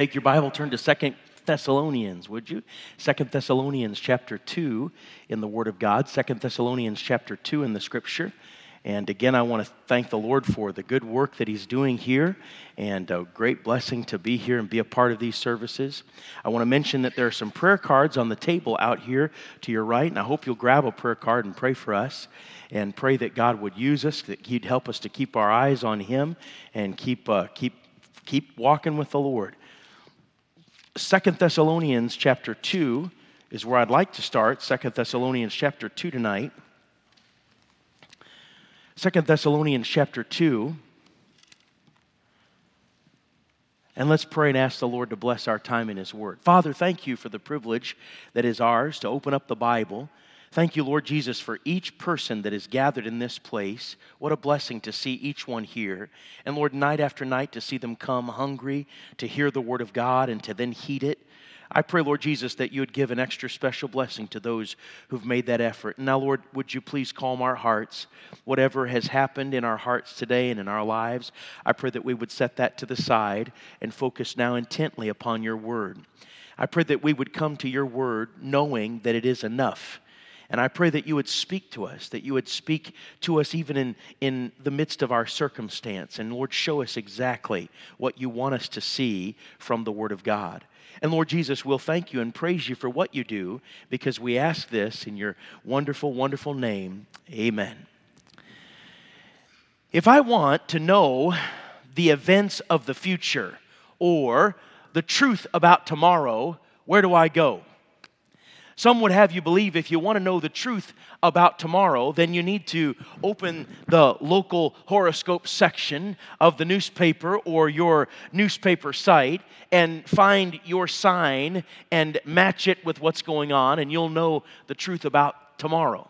Take your Bible, turn to Second Thessalonians, would you? Second Thessalonians chapter 2 in the Word of God, Second Thessalonians chapter 2 in the Scripture. And again, I want to thank the Lord for the good work that He's doing here and a great blessing to be here and be a part of these services. I want to mention that there are some prayer cards on the table out here to your right, and I hope you'll grab a prayer card and pray for us and pray that God would use us, that He'd help us to keep our eyes on Him and keep, uh, keep, keep walking with the Lord. Second Thessalonians chapter 2 is where I'd like to start. Second Thessalonians chapter 2 tonight. Second Thessalonians chapter 2. And let's pray and ask the Lord to bless our time in His Word. Father, thank you for the privilege that is ours to open up the Bible. Thank you, Lord Jesus, for each person that is gathered in this place. What a blessing to see each one here. And Lord, night after night to see them come hungry to hear the Word of God and to then heed it. I pray, Lord Jesus, that you would give an extra special blessing to those who've made that effort. Now, Lord, would you please calm our hearts? Whatever has happened in our hearts today and in our lives, I pray that we would set that to the side and focus now intently upon your word. I pray that we would come to your word knowing that it is enough. And I pray that you would speak to us, that you would speak to us even in, in the midst of our circumstance. And Lord, show us exactly what you want us to see from the Word of God. And Lord Jesus, we'll thank you and praise you for what you do because we ask this in your wonderful, wonderful name. Amen. If I want to know the events of the future or the truth about tomorrow, where do I go? Some would have you believe if you want to know the truth about tomorrow, then you need to open the local horoscope section of the newspaper or your newspaper site and find your sign and match it with what's going on, and you'll know the truth about tomorrow.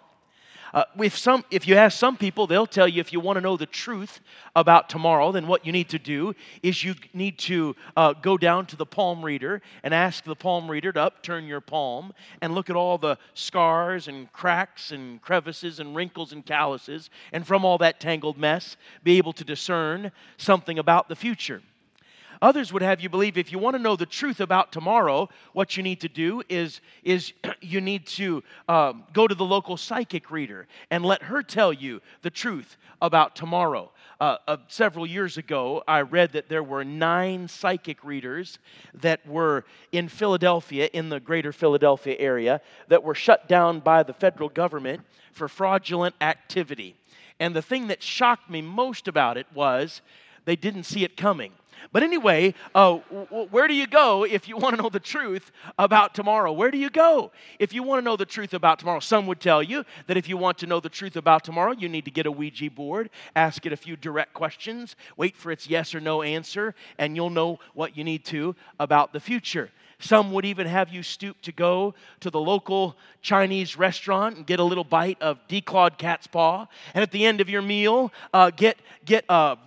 Uh, if, some, if you ask some people, they'll tell you if you want to know the truth about tomorrow, then what you need to do is you need to uh, go down to the palm reader and ask the palm reader to upturn your palm and look at all the scars and cracks and crevices and wrinkles and calluses, and from all that tangled mess, be able to discern something about the future. Others would have you believe if you want to know the truth about tomorrow, what you need to do is, is you need to um, go to the local psychic reader and let her tell you the truth about tomorrow. Uh, uh, several years ago, I read that there were nine psychic readers that were in Philadelphia, in the greater Philadelphia area, that were shut down by the federal government for fraudulent activity. And the thing that shocked me most about it was they didn't see it coming. But anyway, uh, where do you go if you want to know the truth about tomorrow? Where do you go if you want to know the truth about tomorrow? Some would tell you that if you want to know the truth about tomorrow, you need to get a Ouija board, ask it a few direct questions, wait for its yes or no answer, and you'll know what you need to about the future. Some would even have you stoop to go to the local Chinese restaurant and get a little bite of declawed cat's paw. And at the end of your meal, uh, get, get a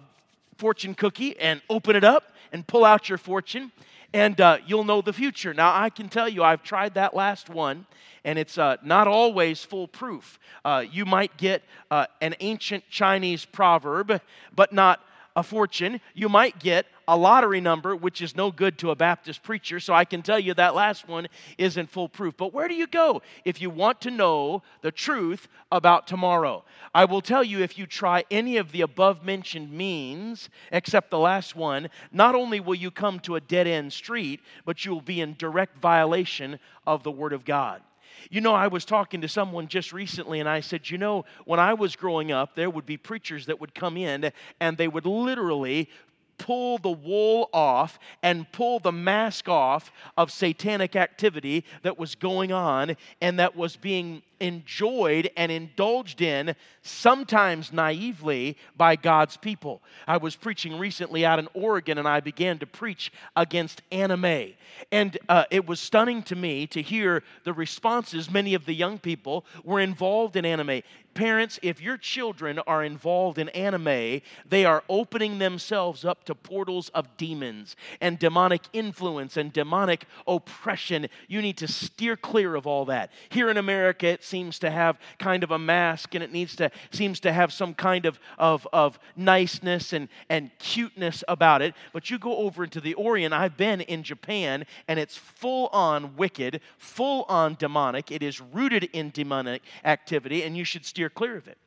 fortune cookie and open it up and pull out your fortune, and uh, you'll know the future. Now, I can tell you, I've tried that last one, and it's uh, not always foolproof. Uh, you might get uh, an ancient Chinese proverb, but not a fortune. You might get a lottery number, which is no good to a Baptist preacher, so I can tell you that last one isn't foolproof. But where do you go if you want to know the truth about tomorrow? I will tell you if you try any of the above mentioned means, except the last one, not only will you come to a dead end street, but you will be in direct violation of the Word of God. You know, I was talking to someone just recently and I said, you know, when I was growing up, there would be preachers that would come in and they would literally pull the wool off and pull the mask off of satanic activity that was going on and that was being enjoyed and indulged in, sometimes naively, by God's people. I was preaching recently out in Oregon and I began to preach against anime. And uh, it was stunning to me to hear the responses. Many of the young people were involved in anime. Parents, if your children are involved in anime, they are opening themselves up to portals of demons and demonic influence and demonic oppression. You need to steer clear of all that. Here in America, seems to have kind of a mask and it needs to seems to have some kind of, of, of niceness and, and cuteness about it. But you go over into the Orient, I've been in Japan, and it's full on wicked, full on demonic. It is rooted in demonic activity, and you should steer clear of it.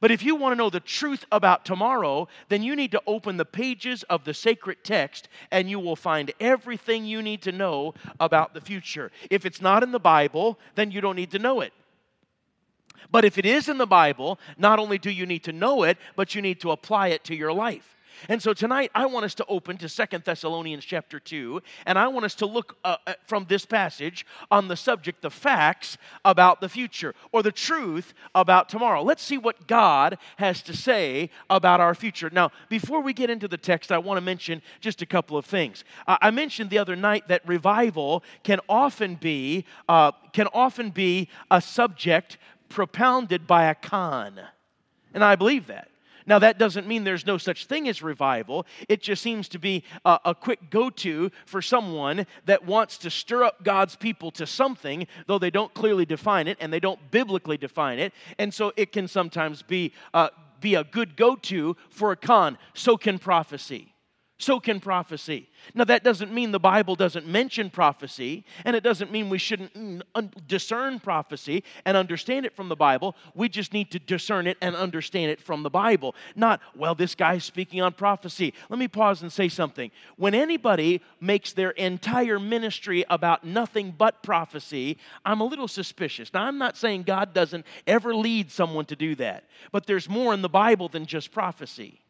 But if you want to know the truth about tomorrow, then you need to open the pages of the sacred text and you will find everything you need to know about the future. If it's not in the Bible, then you don't need to know it. But if it is in the Bible, not only do you need to know it, but you need to apply it to your life. And so tonight I want us to open to Second Thessalonians chapter 2 and I want us to look uh, uh, from this passage on the subject the facts about the future or the truth about tomorrow. Let's see what God has to say about our future. Now, before we get into the text, I want to mention just a couple of things. Uh, I mentioned the other night that revival can often be uh, can often be a subject propounded by a con. And I believe that. Now, that doesn't mean there's no such thing as revival. It just seems to be a, a quick go to for someone that wants to stir up God's people to something, though they don't clearly define it and they don't biblically define it. And so it can sometimes be, uh, be a good go to for a con. So can prophecy. So can prophecy. Now, that doesn't mean the Bible doesn't mention prophecy, and it doesn't mean we shouldn't discern prophecy and understand it from the Bible. We just need to discern it and understand it from the Bible. Not, well, this guy's speaking on prophecy. Let me pause and say something. When anybody makes their entire ministry about nothing but prophecy, I'm a little suspicious. Now, I'm not saying God doesn't ever lead someone to do that, but there's more in the Bible than just prophecy.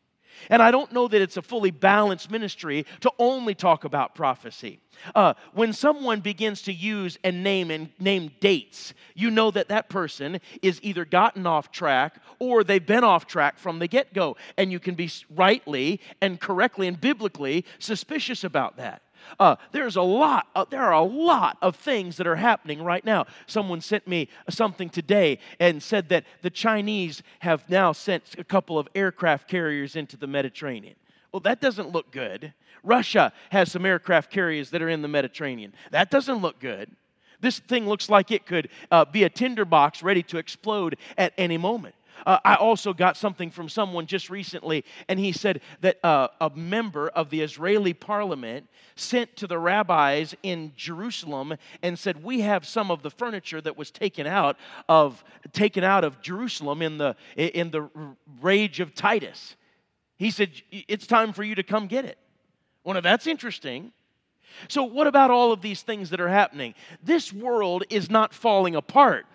And I don't know that it's a fully balanced ministry to only talk about prophecy. Uh, when someone begins to use and name and name dates, you know that that person is either gotten off track or they've been off track from the get go. And you can be rightly and correctly and biblically suspicious about that. Uh, there's a lot, uh, there are a lot of things that are happening right now. Someone sent me something today and said that the Chinese have now sent a couple of aircraft carriers into the Mediterranean. Well, that doesn't look good. Russia has some aircraft carriers that are in the Mediterranean. That doesn't look good. This thing looks like it could uh, be a tinderbox ready to explode at any moment. Uh, I also got something from someone just recently, and he said that uh, a member of the Israeli parliament sent to the rabbis in Jerusalem and said, "We have some of the furniture that was taken out of taken out of Jerusalem in the in the rage of Titus." He said, "It's time for you to come get it." Well, now that's interesting. So, what about all of these things that are happening? This world is not falling apart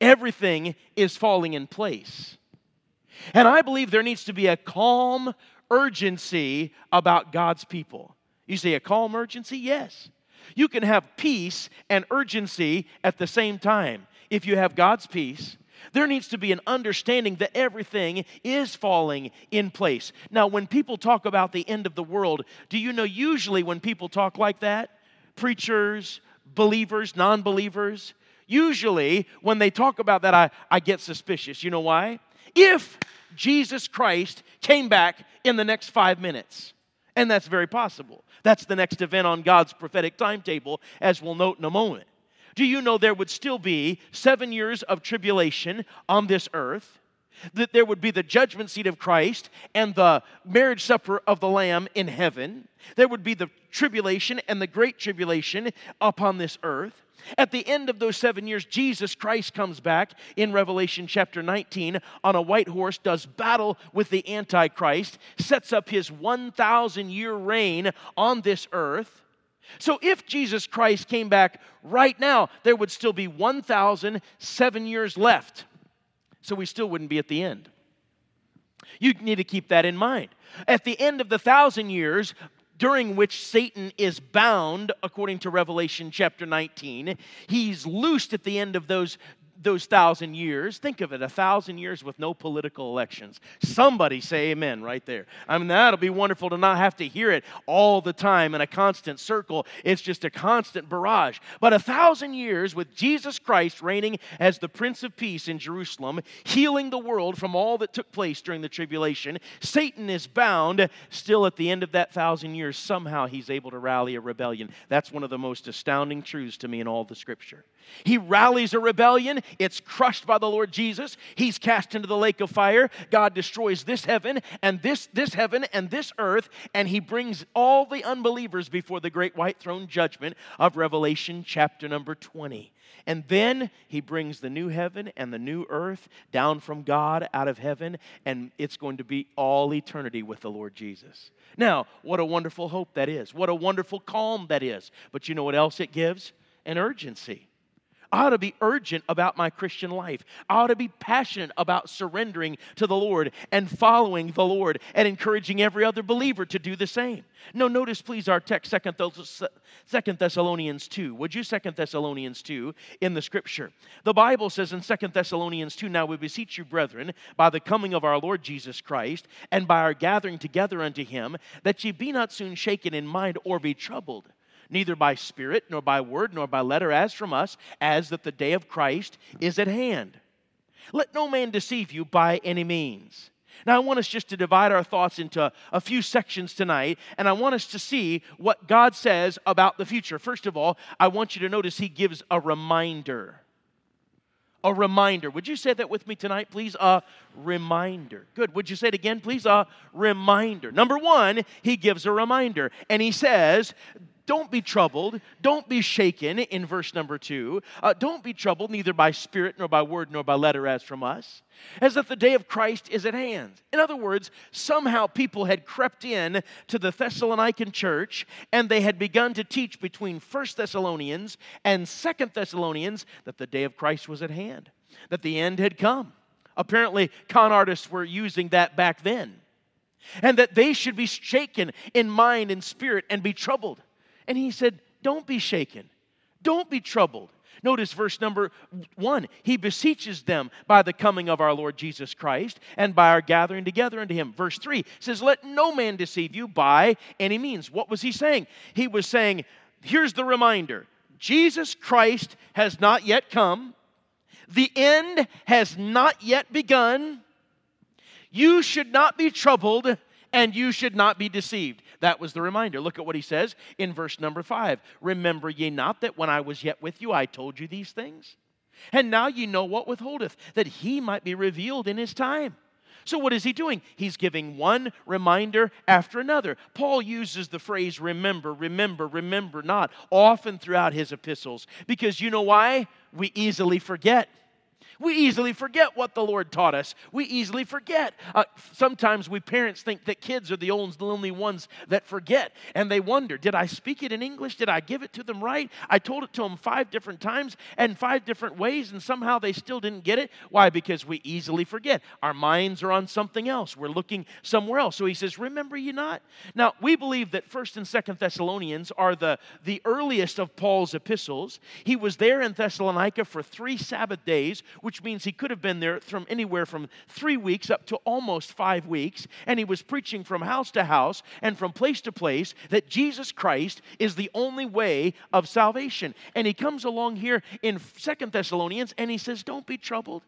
everything is falling in place. And I believe there needs to be a calm urgency about God's people. You say a calm urgency? Yes. You can have peace and urgency at the same time. If you have God's peace, there needs to be an understanding that everything is falling in place. Now, when people talk about the end of the world, do you know usually when people talk like that, preachers, believers, non believers, Usually, when they talk about that, I, I get suspicious. You know why? If Jesus Christ came back in the next five minutes, and that's very possible. That's the next event on God's prophetic timetable, as we'll note in a moment. Do you know there would still be seven years of tribulation on this earth? That there would be the judgment seat of Christ and the marriage supper of the Lamb in heaven. There would be the tribulation and the great tribulation upon this earth. At the end of those seven years, Jesus Christ comes back in Revelation chapter 19 on a white horse, does battle with the Antichrist, sets up his 1,000 year reign on this earth. So if Jesus Christ came back right now, there would still be 1,007 years left. So we still wouldn't be at the end. You need to keep that in mind. At the end of the thousand years, during which Satan is bound, according to Revelation chapter 19. He's loosed at the end of those those thousand years, think of it, a thousand years with no political elections. Somebody say amen right there. I mean, that'll be wonderful to not have to hear it all the time in a constant circle. It's just a constant barrage. But a thousand years with Jesus Christ reigning as the Prince of Peace in Jerusalem, healing the world from all that took place during the tribulation, Satan is bound. Still, at the end of that thousand years, somehow he's able to rally a rebellion. That's one of the most astounding truths to me in all the scripture. He rallies a rebellion, it's crushed by the Lord Jesus. He's cast into the lake of fire. God destroys this heaven and this this heaven and this earth and he brings all the unbelievers before the great white throne judgment of Revelation chapter number 20. And then he brings the new heaven and the new earth down from God out of heaven, and it's going to be all eternity with the Lord Jesus. Now, what a wonderful hope that is. What a wonderful calm that is. But you know what else it gives? An urgency. I ought to be urgent about my Christian life. I ought to be passionate about surrendering to the Lord and following the Lord and encouraging every other believer to do the same. No, notice please our text, Second Thessalonians 2. Would you Second Thessalonians 2 in the scripture? The Bible says in Second Thessalonians 2, Now we beseech you, brethren, by the coming of our Lord Jesus Christ, and by our gathering together unto him, that ye be not soon shaken in mind or be troubled neither by spirit, nor by word, nor by letter, as from us, as that the day of Christ is at hand. Let no man deceive you by any means. Now, I want us just to divide our thoughts into a few sections tonight, and I want us to see what God says about the future. First of all, I want you to notice He gives a reminder. A reminder. Would you say that with me tonight, please? A reminder. Good. Would you say it again, please? A reminder. Number one, He gives a reminder, and He says, don't be troubled. Don't be shaken in verse number two. Uh, don't be troubled, neither by spirit, nor by word, nor by letter, as from us, as that the day of Christ is at hand. In other words, somehow people had crept in to the Thessalonican church and they had begun to teach between First Thessalonians and Second Thessalonians that the day of Christ was at hand, that the end had come. Apparently, con artists were using that back then. And that they should be shaken in mind and spirit and be troubled. And he said, Don't be shaken, don't be troubled. Notice verse number one. He beseeches them by the coming of our Lord Jesus Christ and by our gathering together unto him. Verse three says, Let no man deceive you by any means. What was he saying? He was saying, Here's the reminder Jesus Christ has not yet come, the end has not yet begun. You should not be troubled and you should not be deceived. That was the reminder. Look at what he says in verse number five Remember ye not that when I was yet with you, I told you these things? And now ye know what withholdeth, that he might be revealed in his time. So, what is he doing? He's giving one reminder after another. Paul uses the phrase remember, remember, remember not often throughout his epistles because you know why? We easily forget. We easily forget what the Lord taught us. We easily forget. Uh, sometimes we parents think that kids are the only ones that forget, and they wonder, did I speak it in English? Did I give it to them right? I told it to them five different times and five different ways, and somehow they still didn't get it. Why? Because we easily forget. Our minds are on something else. We're looking somewhere else. So he says, Remember you not? Now, we believe that 1st and 2nd Thessalonians are the, the earliest of Paul's epistles. He was there in Thessalonica for three Sabbath days, which means he could have been there from anywhere from three weeks up to almost five weeks. And he was preaching from house to house and from place to place that Jesus Christ is the only way of salvation. And he comes along here in Second Thessalonians and he says, Don't be troubled.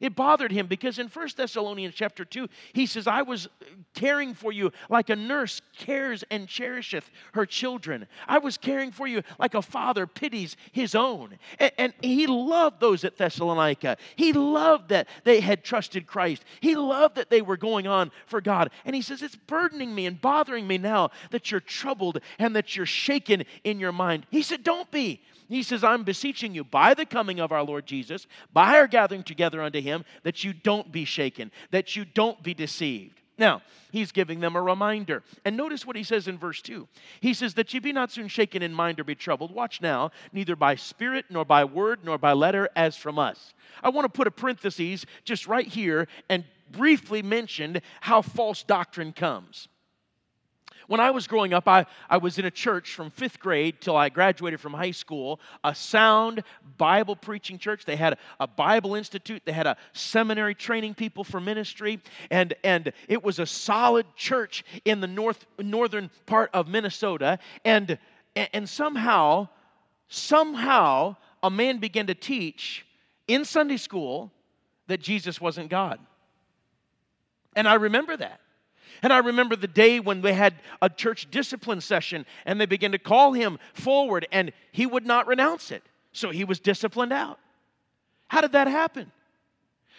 It bothered him because in 1 Thessalonians chapter 2, he says, I was caring for you like a nurse cares and cherisheth her children. I was caring for you like a father pities his own. And, and he loved those at Thessalonica. He loved that they had trusted Christ. He loved that they were going on for God. And he says, It's burdening me and bothering me now that you're troubled and that you're shaken in your mind. He said, Don't be. He says, I'm beseeching you by the coming of our Lord Jesus, by our gathering together unto him, that you don't be shaken, that you don't be deceived. Now, he's giving them a reminder. And notice what he says in verse 2. He says, That ye be not soon shaken in mind or be troubled. Watch now, neither by spirit, nor by word, nor by letter, as from us. I want to put a parenthesis just right here and briefly mention how false doctrine comes. When I was growing up, I, I was in a church from fifth grade till I graduated from high school, a sound Bible preaching church. They had a Bible institute, they had a seminary training people for ministry, and, and it was a solid church in the north, northern part of Minnesota. And, and somehow, somehow, a man began to teach in Sunday school that Jesus wasn't God. And I remember that. And I remember the day when they had a church discipline session and they began to call him forward and he would not renounce it. So he was disciplined out. How did that happen?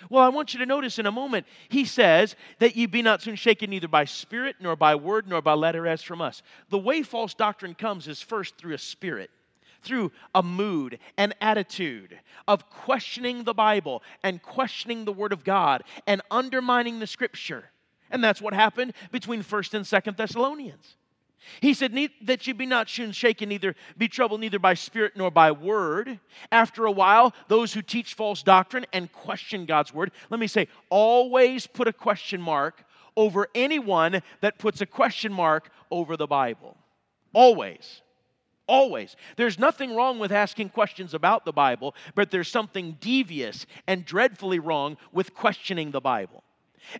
Well, I want you to notice in a moment, he says that ye be not soon shaken neither by spirit, nor by word, nor by letter as from us. The way false doctrine comes is first through a spirit, through a mood, an attitude of questioning the Bible and questioning the Word of God and undermining the Scripture. And that's what happened between 1st and 2nd Thessalonians. He said, That you be not shaken, neither be troubled, neither by spirit nor by word. After a while, those who teach false doctrine and question God's word, let me say, always put a question mark over anyone that puts a question mark over the Bible. Always. Always. There's nothing wrong with asking questions about the Bible, but there's something devious and dreadfully wrong with questioning the Bible.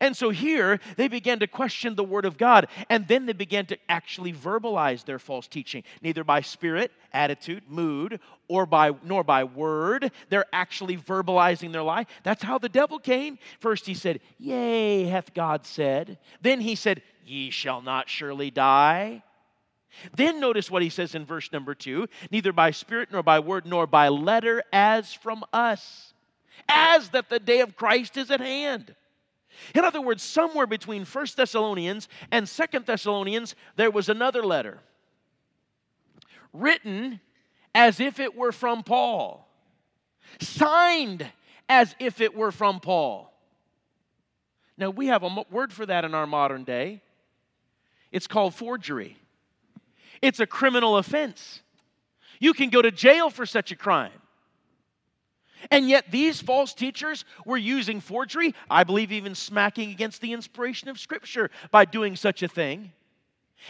And so here they began to question the Word of God, and then they began to actually verbalize their false teaching, neither by spirit, attitude, mood, or by nor by word. They're actually verbalizing their lie. That's how the devil came. First he said, Yea, hath God said. Then he said, Ye shall not surely die. Then notice what he says in verse number two neither by spirit, nor by word, nor by letter, as from us, as that the day of Christ is at hand. In other words, somewhere between 1 Thessalonians and 2 Thessalonians, there was another letter written as if it were from Paul, signed as if it were from Paul. Now, we have a word for that in our modern day. It's called forgery. It's a criminal offense. You can go to jail for such a crime. And yet, these false teachers were using forgery, I believe, even smacking against the inspiration of Scripture by doing such a thing,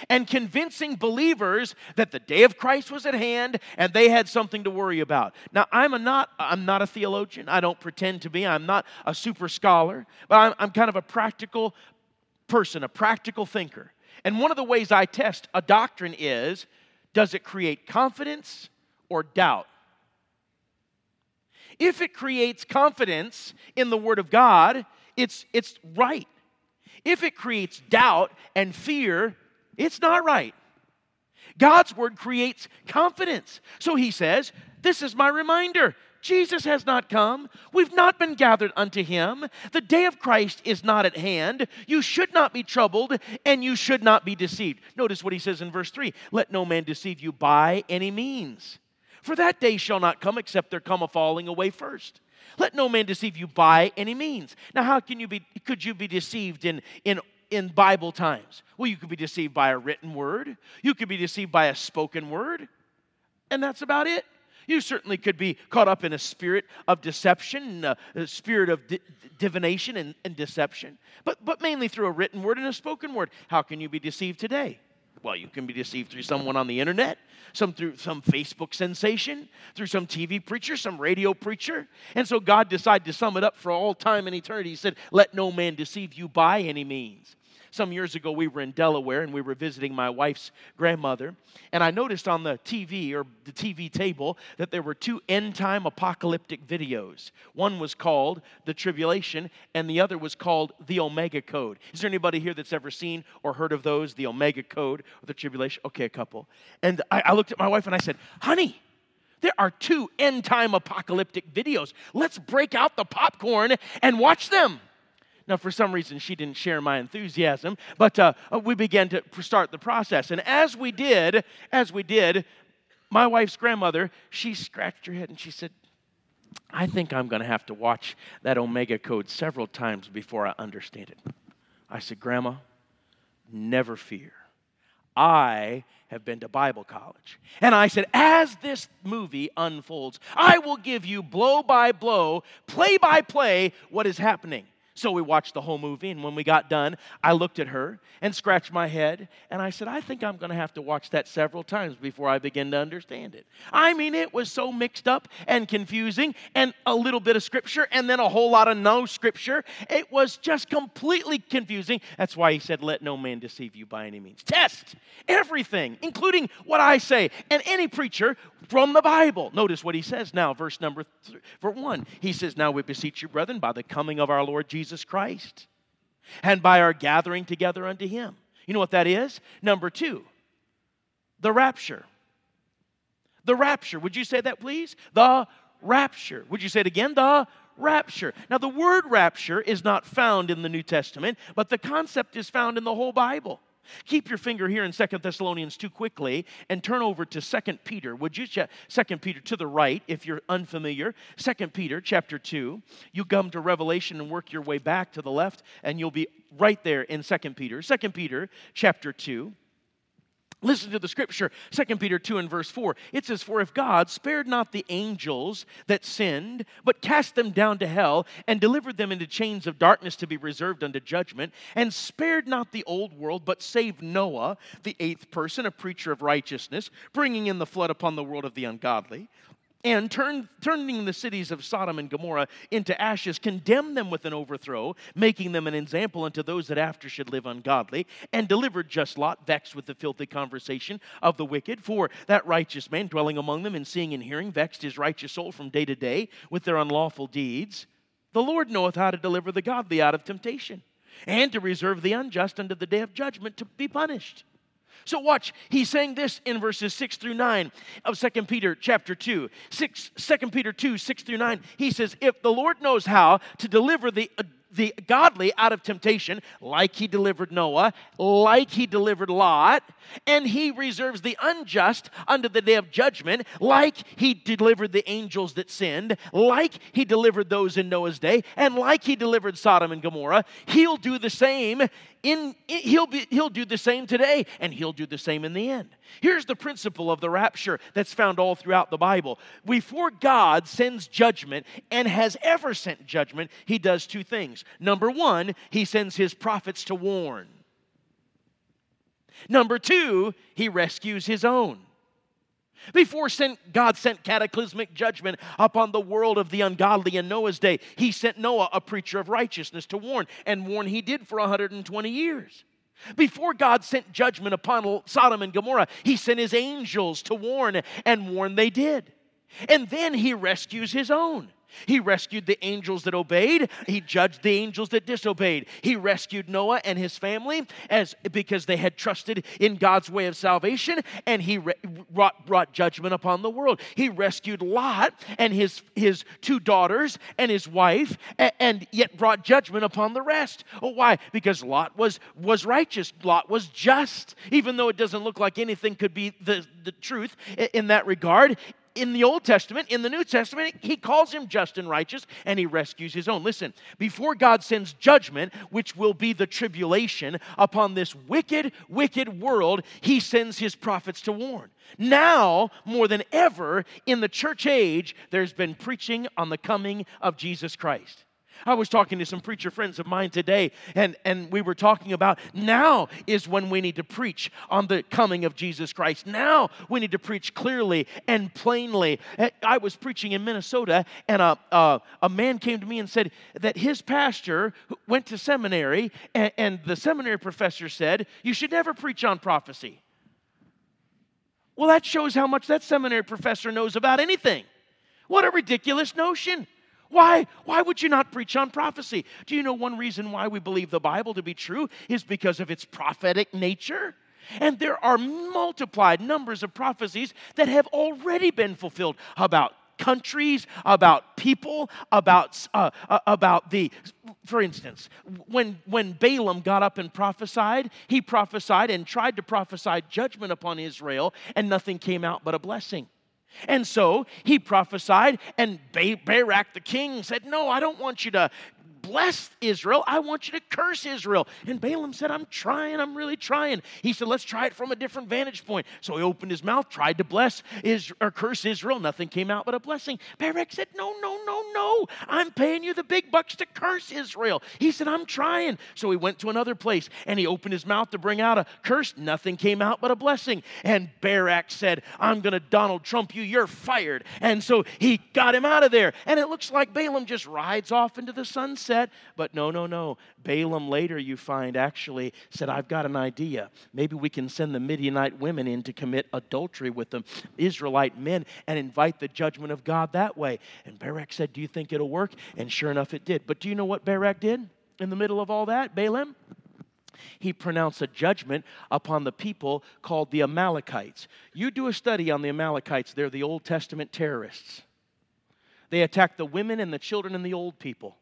and convincing believers that the day of Christ was at hand and they had something to worry about. Now, I'm a not, I'm not a theologian. I don't pretend to be. I'm not a super scholar, but I'm, I'm kind of a practical person, a practical thinker. And one of the ways I test a doctrine is does it create confidence or doubt? If it creates confidence in the Word of God, it's, it's right. If it creates doubt and fear, it's not right. God's Word creates confidence. So he says, This is my reminder. Jesus has not come. We've not been gathered unto him. The day of Christ is not at hand. You should not be troubled and you should not be deceived. Notice what he says in verse 3 Let no man deceive you by any means. For that day shall not come except there come a falling away first. Let no man deceive you by any means. Now, how can you be, could you be deceived in, in, in Bible times? Well, you could be deceived by a written word, you could be deceived by a spoken word, and that's about it. You certainly could be caught up in a spirit of deception, uh, a, spirit of di- divination and, and deception, but, but mainly through a written word and a spoken word. How can you be deceived today? Well, you can be deceived through someone on the internet, some through some Facebook sensation, through some TV preacher, some radio preacher. And so God decided to sum it up for all time and eternity. He said, Let no man deceive you by any means. Some years ago, we were in Delaware and we were visiting my wife's grandmother. And I noticed on the TV or the TV table that there were two end time apocalyptic videos. One was called The Tribulation, and the other was called The Omega Code. Is there anybody here that's ever seen or heard of those, The Omega Code or The Tribulation? Okay, a couple. And I, I looked at my wife and I said, Honey, there are two end time apocalyptic videos. Let's break out the popcorn and watch them. Now, for some reason, she didn't share my enthusiasm, but uh, uh, we began to start the process. And as we did, as we did, my wife's grandmother, she scratched her head and she said, I think I'm going to have to watch that Omega Code several times before I understand it. I said, Grandma, never fear. I have been to Bible college. And I said, as this movie unfolds, I will give you blow by blow, play by play, what is happening. So we watched the whole movie, and when we got done, I looked at her and scratched my head, and I said, I think I'm going to have to watch that several times before I begin to understand it. I mean, it was so mixed up and confusing, and a little bit of scripture, and then a whole lot of no scripture. It was just completely confusing. That's why he said, Let no man deceive you by any means. Test everything, including what I say, and any preacher from the Bible. Notice what he says now, verse number for one. He says, Now we beseech you, brethren, by the coming of our Lord Jesus Jesus Christ and by our gathering together unto him. You know what that is? Number two, the rapture. The rapture. Would you say that, please? The rapture. Would you say it again? The rapture. Now, the word rapture is not found in the New Testament, but the concept is found in the whole Bible. Keep your finger here in Second Thessalonians 2 quickly and turn over to Second Peter. Would you? Second Peter to the right if you're unfamiliar. Second Peter chapter 2. You come to Revelation and work your way back to the left, and you'll be right there in Second Peter. Second Peter chapter 2. Listen to the scripture, 2 Peter 2 and verse 4. It says, For if God spared not the angels that sinned, but cast them down to hell, and delivered them into chains of darkness to be reserved unto judgment, and spared not the old world, but saved Noah, the eighth person, a preacher of righteousness, bringing in the flood upon the world of the ungodly, and turn, turning the cities of Sodom and Gomorrah into ashes, condemned them with an overthrow, making them an example unto those that after should live ungodly, and delivered just Lot, vexed with the filthy conversation of the wicked. For that righteous man dwelling among them and seeing and hearing vexed his righteous soul from day to day with their unlawful deeds. The Lord knoweth how to deliver the godly out of temptation, and to reserve the unjust unto the day of judgment to be punished. So watch, he's saying this in verses 6 through 9 of 2 Peter chapter 2. 6, 2 Peter 2, 6 through 9. He says, If the Lord knows how to deliver the the godly out of temptation, like he delivered Noah, like he delivered Lot, and he reserves the unjust unto the day of judgment, like he delivered the angels that sinned, like he delivered those in Noah's day, and like he delivered Sodom and Gomorrah. He'll do the same in, he'll, be, he'll do the same today, and he'll do the same in the end. Here's the principle of the rapture that's found all throughout the Bible. Before God sends judgment and has ever sent judgment, he does two things. Number one, he sends his prophets to warn. Number two, he rescues his own. Before sent, God sent cataclysmic judgment upon the world of the ungodly in Noah's day, he sent Noah, a preacher of righteousness, to warn, and warn he did for 120 years. Before God sent judgment upon Sodom and Gomorrah, he sent his angels to warn, and warn they did. And then he rescues his own. He rescued the angels that obeyed. He judged the angels that disobeyed. He rescued Noah and his family as because they had trusted in God's way of salvation, and he re- brought, brought judgment upon the world. He rescued Lot and his his two daughters and his wife, and, and yet brought judgment upon the rest. Oh, why? Because Lot was was righteous. Lot was just, even though it doesn't look like anything could be the the truth in that regard in the Old Testament, in the New Testament, he calls him just and righteous and he rescues his own. Listen, before God sends judgment, which will be the tribulation upon this wicked, wicked world, he sends his prophets to warn. Now, more than ever in the church age, there's been preaching on the coming of Jesus Christ. I was talking to some preacher friends of mine today, and, and we were talking about now is when we need to preach on the coming of Jesus Christ. Now we need to preach clearly and plainly. Eh, I was preaching in Minnesota, and a, a, a man came to me and said that his pastor went to seminary, and, and the seminary professor said, You should never preach on prophecy. Well, that shows how much that seminary professor knows about anything. What a ridiculous notion. Why? Why would you not preach on prophecy? Do you know one reason why we believe the Bible to be true is because of its prophetic nature? And there are multiplied numbers of prophecies that have already been fulfilled about countries, about people, about, uh, uh, about the, for instance, when, when Balaam got up and prophesied, he prophesied and tried to prophesy judgment upon Israel, and nothing came out but a blessing. And so he prophesied, and Balak the king said, No, I don't want you to bless Israel. I want you to curse Israel. And Balaam said, I'm trying. I'm really trying. He said, Let's try it from a different vantage point. So he opened his mouth, tried to bless Israel, or curse Israel. Nothing came out but a blessing. Balak said, No, no, no, no. I'm paying you the big bucks to curse Israel. He said, I'm trying. So he went to another place and he opened his mouth to bring out a curse. Nothing came out but a blessing. And Balak said, I'm going to Donald Trump you. You're fired. And so he got him out of there. And it looks like Balaam just rides off into the sunset. But no, no, no. Balaam later, you find, actually said, I've got an idea. Maybe we can send the Midianite women in to commit adultery with the Israelite men and invite the judgment of God that way. And Balak said, Do you think it'll work? And sure enough, it did. But do you know what Barak did in the middle of all that, Balaam? he pronounced a judgment upon the people called the Amalekites. You do a study on the Amalekites, they're the Old Testament terrorists. They attacked the women and the children and the old people.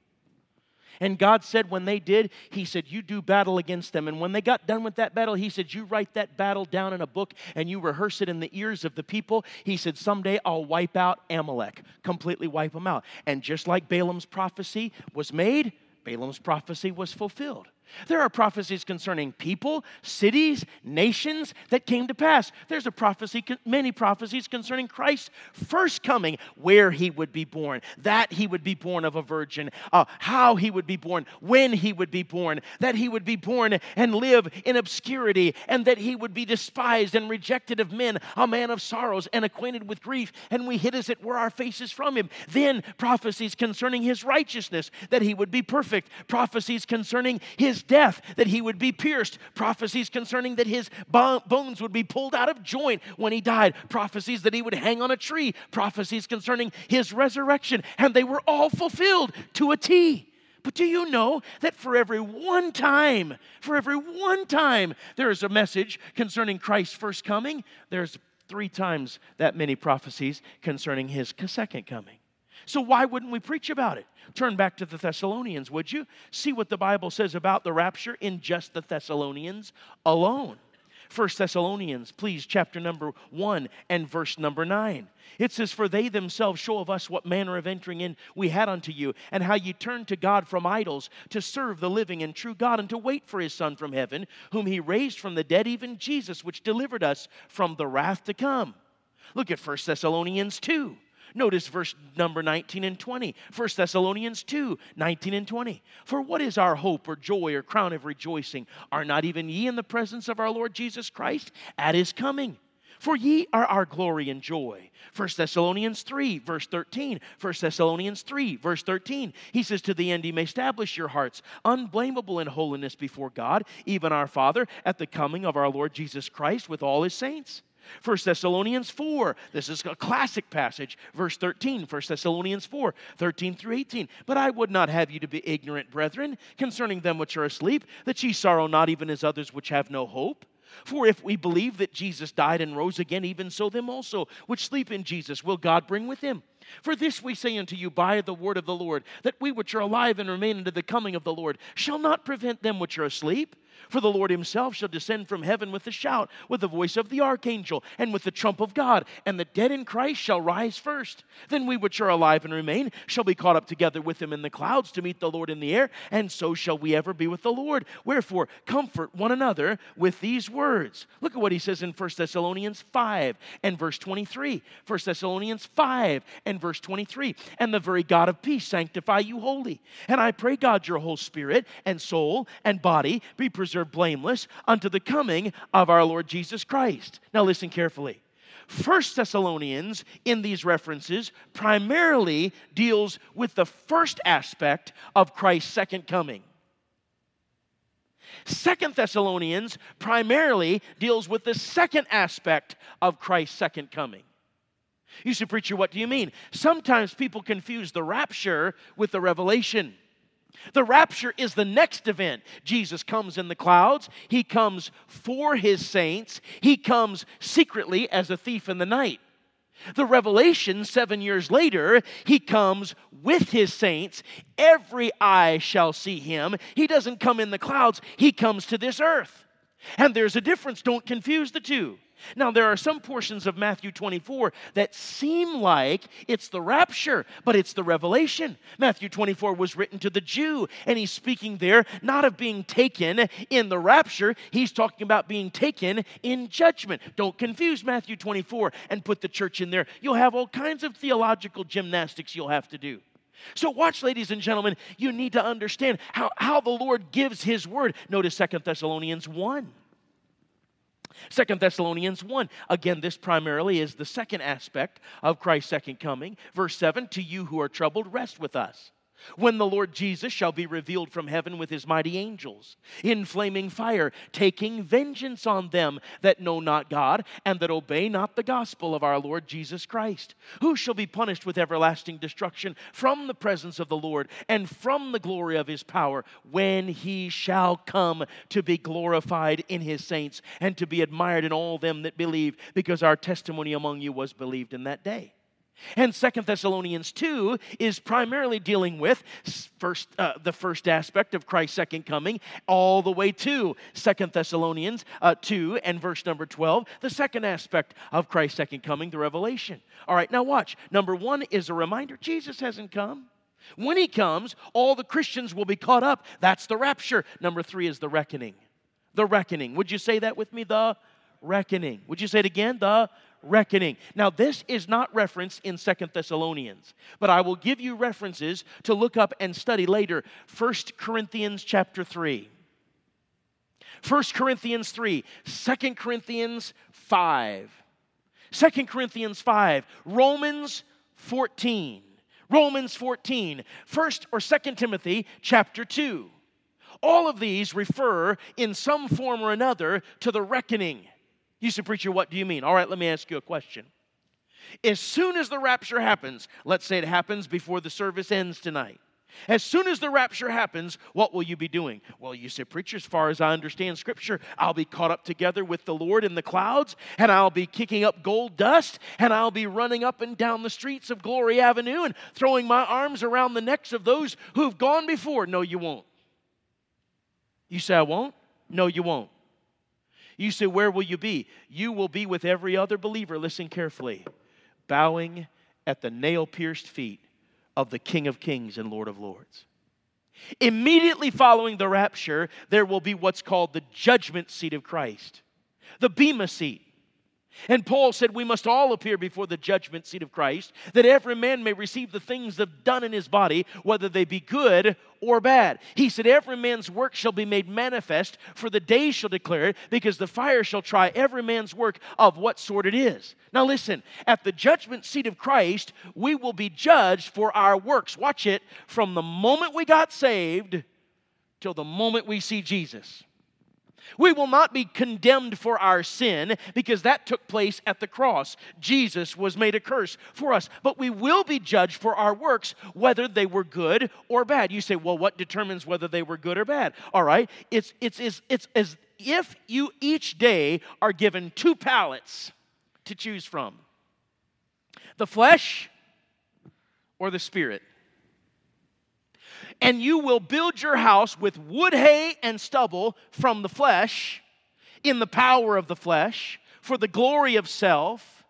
And God said, when they did, He said, You do battle against them. And when they got done with that battle, He said, You write that battle down in a book and you rehearse it in the ears of the people. He said, Someday I'll wipe out Amalek, completely wipe them out. And just like Balaam's prophecy was made, Balaam's prophecy was fulfilled. There are prophecies concerning people, cities, nations that came to pass. There's a prophecy, many prophecies concerning Christ's first coming, where he would be born, that he would be born of a virgin, uh, how he would be born, when he would be born, that he would be born and live in obscurity, and that he would be despised and rejected of men, a man of sorrows and acquainted with grief, and we hid as it were our faces from him. Then prophecies concerning his righteousness, that he would be perfect, prophecies concerning his death, that he would be pierced, prophecies concerning that his bones would be pulled out of joint when he died, prophecies that he would hang on a tree, prophecies concerning his resurrection, and they were all fulfilled to a T. But do you know that for every one time, for every one time there is a message concerning Christ's first coming, there's three times that many prophecies concerning his second coming. So why wouldn't we preach about it? Turn back to the Thessalonians, would you? See what the Bible says about the rapture in just the Thessalonians alone. First Thessalonians, please, chapter number 1 and verse number 9. It says, For they themselves show of us what manner of entering in we had unto you, and how ye turned to God from idols to serve the living and true God, and to wait for his Son from heaven, whom he raised from the dead, even Jesus, which delivered us from the wrath to come. Look at First Thessalonians 2. Notice verse number 19 and 20. 1 Thessalonians 2 19 and 20. For what is our hope or joy or crown of rejoicing? Are not even ye in the presence of our Lord Jesus Christ at his coming? For ye are our glory and joy. 1 Thessalonians 3, verse 13. 1 Thessalonians 3, verse 13. He says, To the end ye may establish your hearts unblameable in holiness before God, even our Father, at the coming of our Lord Jesus Christ with all his saints. 1 Thessalonians 4, this is a classic passage, verse 13, 1 Thessalonians 4, 13 through 18. But I would not have you to be ignorant, brethren, concerning them which are asleep, that ye sorrow not even as others which have no hope. For if we believe that Jesus died and rose again, even so them also which sleep in Jesus will God bring with him. For this we say unto you by the word of the Lord, that we which are alive and remain unto the coming of the Lord shall not prevent them which are asleep. For the Lord himself shall descend from heaven with a shout, with the voice of the archangel, and with the trump of God, and the dead in Christ shall rise first. Then we which are alive and remain shall be caught up together with him in the clouds to meet the Lord in the air, and so shall we ever be with the Lord. Wherefore, comfort one another with these words. Look at what he says in 1 Thessalonians 5 and verse 23. 1 Thessalonians 5 and verse 23. And the very God of peace sanctify you wholly. And I pray, God, your whole spirit and soul and body be preserved preserved blameless unto the coming of our Lord Jesus Christ. Now, listen carefully. First Thessalonians in these references primarily deals with the first aspect of Christ's second coming. Second Thessalonians primarily deals with the second aspect of Christ's second coming. You say, Preacher, what do you mean? Sometimes people confuse the rapture with the revelation. The rapture is the next event. Jesus comes in the clouds. He comes for his saints. He comes secretly as a thief in the night. The revelation, seven years later, he comes with his saints. Every eye shall see him. He doesn't come in the clouds, he comes to this earth. And there's a difference. Don't confuse the two. Now, there are some portions of Matthew 24 that seem like it's the rapture, but it's the revelation. Matthew 24 was written to the Jew, and he's speaking there not of being taken in the rapture, he's talking about being taken in judgment. Don't confuse Matthew 24 and put the church in there. You'll have all kinds of theological gymnastics you'll have to do. So, watch, ladies and gentlemen, you need to understand how, how the Lord gives His word. Notice Second Thessalonians 1. Second Thessalonians 1. Again, this primarily is the second aspect of Christ's second coming. Verse 7 To you who are troubled, rest with us when the Lord Jesus shall be revealed from heaven with his mighty angels in flaming fire, taking vengeance on them that know not God and that obey not the gospel of our Lord Jesus Christ, who shall be punished with everlasting destruction from the presence of the Lord and from the glory of his power when he shall come to be glorified in his saints and to be admired in all them that believe, because our testimony among you was believed in that day. And Second Thessalonians 2 is primarily dealing with first, uh, the first aspect of Christ's second coming, all the way to Second Thessalonians uh, 2 and verse number 12, the second aspect of Christ's second coming, the revelation. All right, now watch. Number one is a reminder Jesus hasn't come. When he comes, all the Christians will be caught up. That's the rapture. Number three is the reckoning. The reckoning. Would you say that with me? The reckoning. Would you say it again? The reckoning. Now, this is not referenced in Second Thessalonians, but I will give you references to look up and study later. First Corinthians chapter 3. 1 Corinthians 3, 2 Corinthians 5, 2 Corinthians 5, Romans 14, Romans 14, 1st or 2nd Timothy chapter 2. All of these refer in some form or another to the reckoning. You say, Preacher, what do you mean? All right, let me ask you a question. As soon as the rapture happens, let's say it happens before the service ends tonight. As soon as the rapture happens, what will you be doing? Well, you say, Preacher, as far as I understand Scripture, I'll be caught up together with the Lord in the clouds, and I'll be kicking up gold dust, and I'll be running up and down the streets of Glory Avenue and throwing my arms around the necks of those who've gone before. No, you won't. You say, I won't? No, you won't. You say, Where will you be? You will be with every other believer, listen carefully, bowing at the nail pierced feet of the King of Kings and Lord of Lords. Immediately following the rapture, there will be what's called the judgment seat of Christ, the Bema seat. And Paul said, We must all appear before the judgment seat of Christ, that every man may receive the things that done in his body, whether they be good or bad. He said, Every man's work shall be made manifest, for the day shall declare it, because the fire shall try every man's work of what sort it is. Now listen, at the judgment seat of Christ, we will be judged for our works. Watch it, from the moment we got saved till the moment we see Jesus. We will not be condemned for our sin because that took place at the cross. Jesus was made a curse for us. But we will be judged for our works, whether they were good or bad. You say, well, what determines whether they were good or bad? All right, it's, it's, it's, it's as if you each day are given two palettes to choose from the flesh or the spirit and you will build your house with wood, hay, and stubble from the flesh, in the power of the flesh, for the glory of self,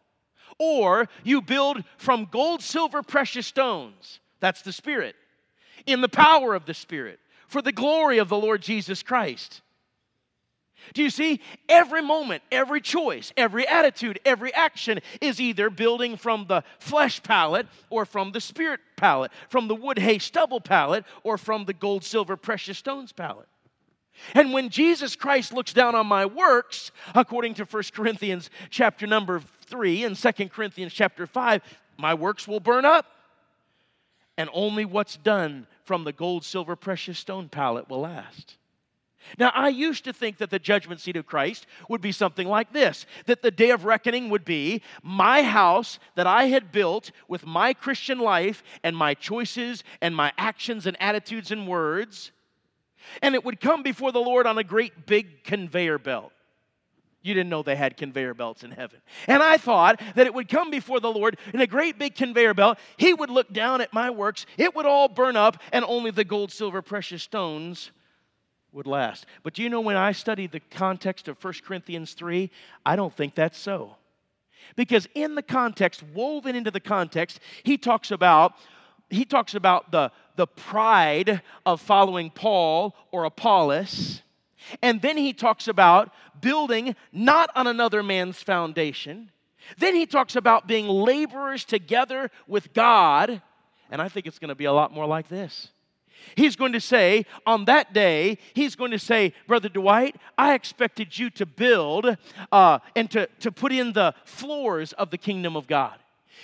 or you build from gold, silver, precious stones. That's the Spirit. In the power of the Spirit, for the glory of the Lord Jesus Christ. Do you see? Every moment, every choice, every attitude, every action is either building from the flesh palette or from the spirit palette, from the wood, hay, stubble palette or from the gold, silver, precious stones palette. And when Jesus Christ looks down on my works, according to 1 Corinthians chapter number 3 and 2 Corinthians chapter 5, my works will burn up. And only what's done from the gold, silver, precious stone palette will last. Now, I used to think that the judgment seat of Christ would be something like this that the day of reckoning would be my house that I had built with my Christian life and my choices and my actions and attitudes and words, and it would come before the Lord on a great big conveyor belt. You didn't know they had conveyor belts in heaven. And I thought that it would come before the Lord in a great big conveyor belt. He would look down at my works, it would all burn up, and only the gold, silver, precious stones would last. But do you know when I study the context of 1 Corinthians 3, I don't think that's so. Because in the context, woven into the context, he talks about he talks about the, the pride of following Paul or Apollos. And then he talks about building not on another man's foundation. Then he talks about being laborers together with God. And I think it's going to be a lot more like this. He's going to say, on that day, he's going to say, Brother Dwight, I expected you to build uh, and to, to put in the floors of the kingdom of God.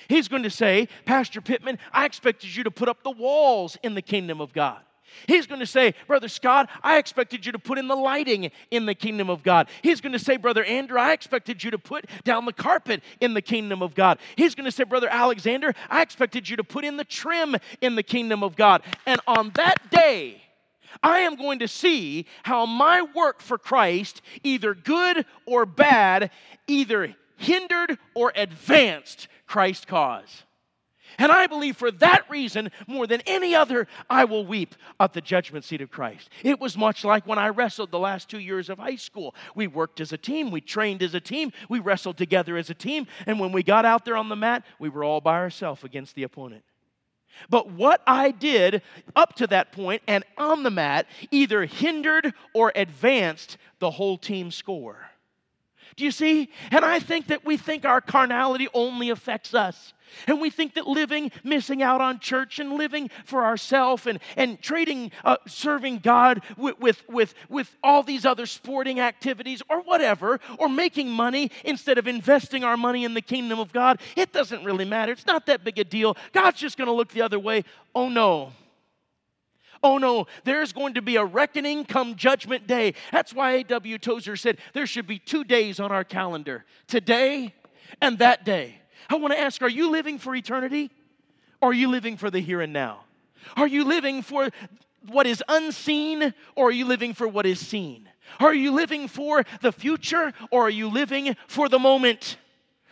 He's going to say, Pastor Pittman, I expected you to put up the walls in the kingdom of God. He's going to say, Brother Scott, I expected you to put in the lighting in the kingdom of God. He's going to say, Brother Andrew, I expected you to put down the carpet in the kingdom of God. He's going to say, Brother Alexander, I expected you to put in the trim in the kingdom of God. And on that day, I am going to see how my work for Christ, either good or bad, either hindered or advanced Christ's cause. And I believe for that reason, more than any other, I will weep at the judgment seat of Christ. It was much like when I wrestled the last two years of high school. We worked as a team, we trained as a team, we wrestled together as a team, and when we got out there on the mat, we were all by ourselves against the opponent. But what I did up to that point and on the mat either hindered or advanced the whole team score. Do you see? And I think that we think our carnality only affects us. And we think that living, missing out on church and living for ourselves and, and trading, uh, serving God with, with, with, with all these other sporting activities or whatever, or making money instead of investing our money in the kingdom of God, it doesn't really matter. It's not that big a deal. God's just going to look the other way. Oh no. Oh no, there's going to be a reckoning come judgment day. That's why A.W. Tozer said there should be two days on our calendar today and that day. I want to ask are you living for eternity or are you living for the here and now? Are you living for what is unseen or are you living for what is seen? Are you living for the future or are you living for the moment?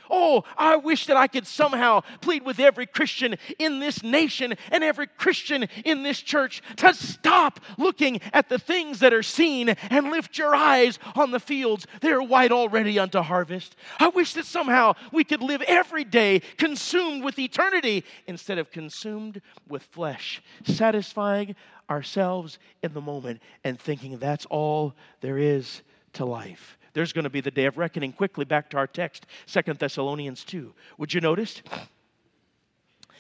Oh, I wish that I could somehow plead with every Christian in this nation and every Christian in this church to stop looking at the things that are seen and lift your eyes on the fields. They're white already unto harvest. I wish that somehow we could live every day consumed with eternity instead of consumed with flesh, satisfying ourselves in the moment and thinking that's all there is to life there's going to be the day of reckoning. Quickly, back to our text, Second Thessalonians 2. Would you notice?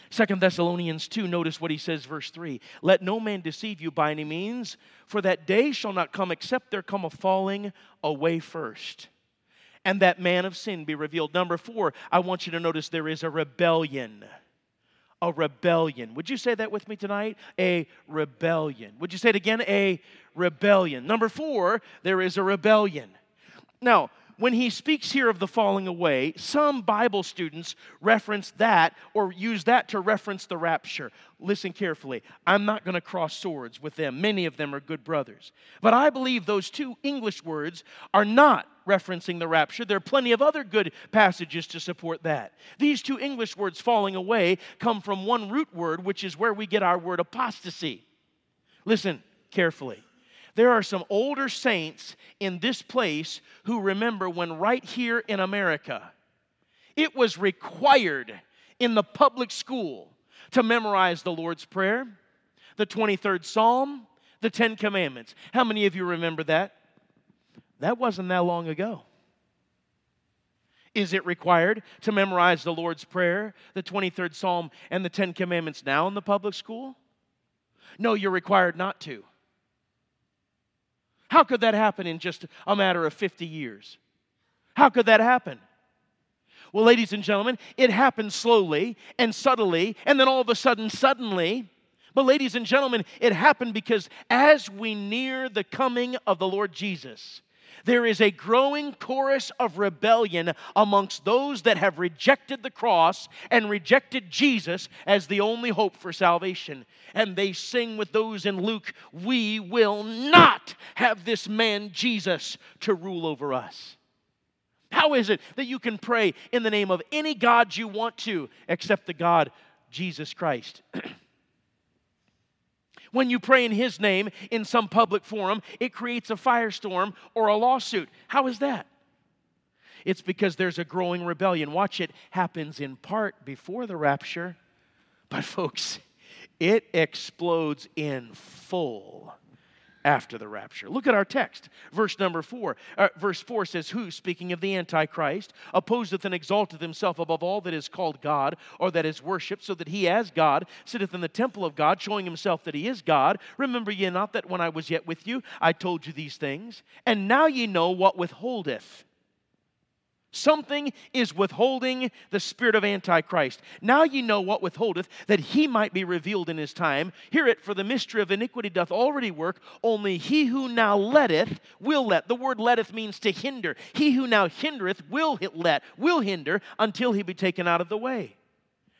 Second Thessalonians 2, notice what he says, verse 3. Let no man deceive you by any means, for that day shall not come except there come a falling away first, and that man of sin be revealed. Number four, I want you to notice there is a rebellion. A rebellion. Would you say that with me tonight? A rebellion. Would you say it again? A rebellion. Number four, there is a rebellion. Now, when he speaks here of the falling away, some Bible students reference that or use that to reference the rapture. Listen carefully. I'm not going to cross swords with them. Many of them are good brothers. But I believe those two English words are not referencing the rapture. There are plenty of other good passages to support that. These two English words, falling away, come from one root word, which is where we get our word apostasy. Listen carefully there are some older saints in this place who remember when right here in America, it was required in the public school to memorize the Lord's Prayer, the 23rd Psalm, the Ten Commandments. How many of you remember that? That wasn't that long ago. Is it required to memorize the Lord's Prayer, the 23rd Psalm, and the Ten Commandments now in the public school? No, you're required not to. How could that happen in just a matter of 50 years? How could that happen? Well, ladies and gentlemen, it happened slowly and subtly, and then all of a sudden, suddenly. But, ladies and gentlemen, it happened because as we near the coming of the Lord Jesus, there is a growing chorus of rebellion amongst those that have rejected the cross and rejected Jesus as the only hope for salvation. And they sing with those in Luke, We will not have this man Jesus to rule over us. How is it that you can pray in the name of any God you want to except the God Jesus Christ? When you pray in His name in some public forum, it creates a firestorm or a lawsuit. How is that? It's because there's a growing rebellion. Watch it happens in part before the rapture, but folks, it explodes in full after the rapture. Look at our text. Verse number four. Uh, verse four says, Who, speaking of the Antichrist, opposeth and exalteth himself above all that is called God or that is worshipped, so that he as God sitteth in the temple of God, showing himself that he is God. Remember ye not that when I was yet with you, I told you these things? And now ye know what withholdeth Something is withholding the spirit of Antichrist. Now ye know what withholdeth, that he might be revealed in his time. Hear it, for the mystery of iniquity doth already work. Only he who now letteth will let. The word letteth means to hinder. He who now hindereth will let, will hinder until he be taken out of the way.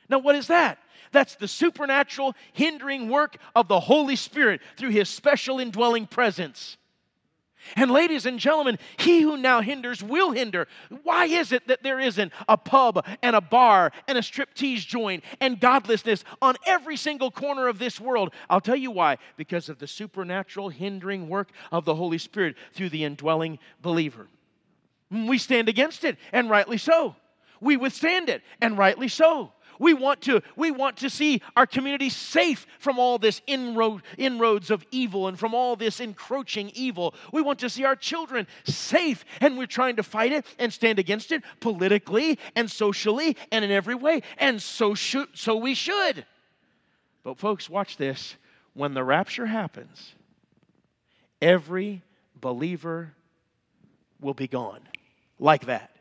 Now, what is that? That's the supernatural hindering work of the Holy Spirit through his special indwelling presence. And, ladies and gentlemen, he who now hinders will hinder. Why is it that there isn't a pub and a bar and a striptease joint and godlessness on every single corner of this world? I'll tell you why. Because of the supernatural hindering work of the Holy Spirit through the indwelling believer. We stand against it, and rightly so. We withstand it, and rightly so. We want to, we want to see our community safe from all this inroad, inroads of evil and from all this encroaching evil. We want to see our children safe, and we're trying to fight it and stand against it politically and socially and in every way. And so so we should. But folks, watch this. When the rapture happens, every believer will be gone like that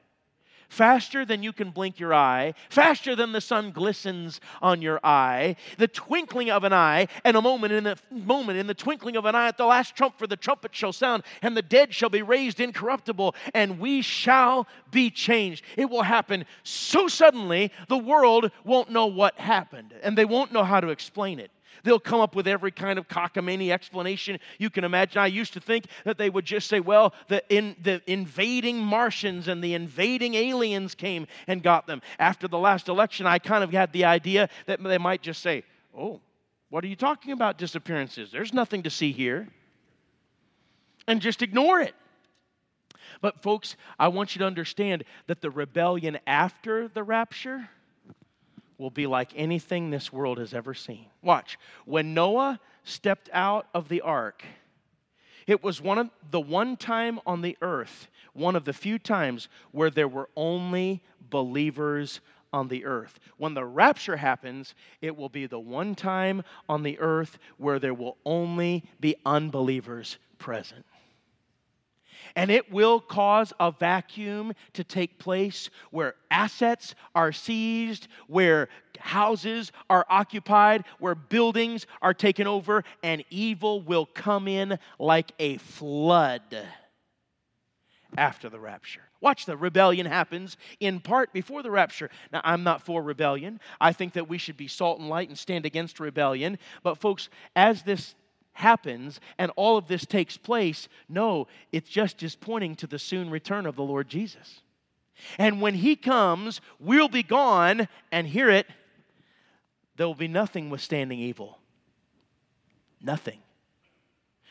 faster than you can blink your eye, faster than the sun glistens on your eye, the twinkling of an eye, and a moment in the moment, in the twinkling of an eye, at the last trump for the trumpet shall sound, and the dead shall be raised incorruptible, and we shall be changed. It will happen so suddenly, the world won't know what happened, and they won't know how to explain it. They'll come up with every kind of cockamamie explanation you can imagine. I used to think that they would just say, well, the, in, the invading Martians and the invading aliens came and got them. After the last election, I kind of had the idea that they might just say, oh, what are you talking about disappearances? There's nothing to see here. And just ignore it. But, folks, I want you to understand that the rebellion after the rapture will be like anything this world has ever seen. Watch. When Noah stepped out of the ark, it was one of the one time on the earth, one of the few times where there were only believers on the earth. When the rapture happens, it will be the one time on the earth where there will only be unbelievers present and it will cause a vacuum to take place where assets are seized, where houses are occupied, where buildings are taken over, and evil will come in like a flood after the rapture. Watch the rebellion happens in part before the rapture. Now, I'm not for rebellion. I think that we should be salt and light and stand against rebellion. But, folks, as this happens and all of this takes place. No, it's just is pointing to the soon return of the Lord Jesus. And when he comes, we'll be gone and hear it. There will be nothing withstanding evil. Nothing.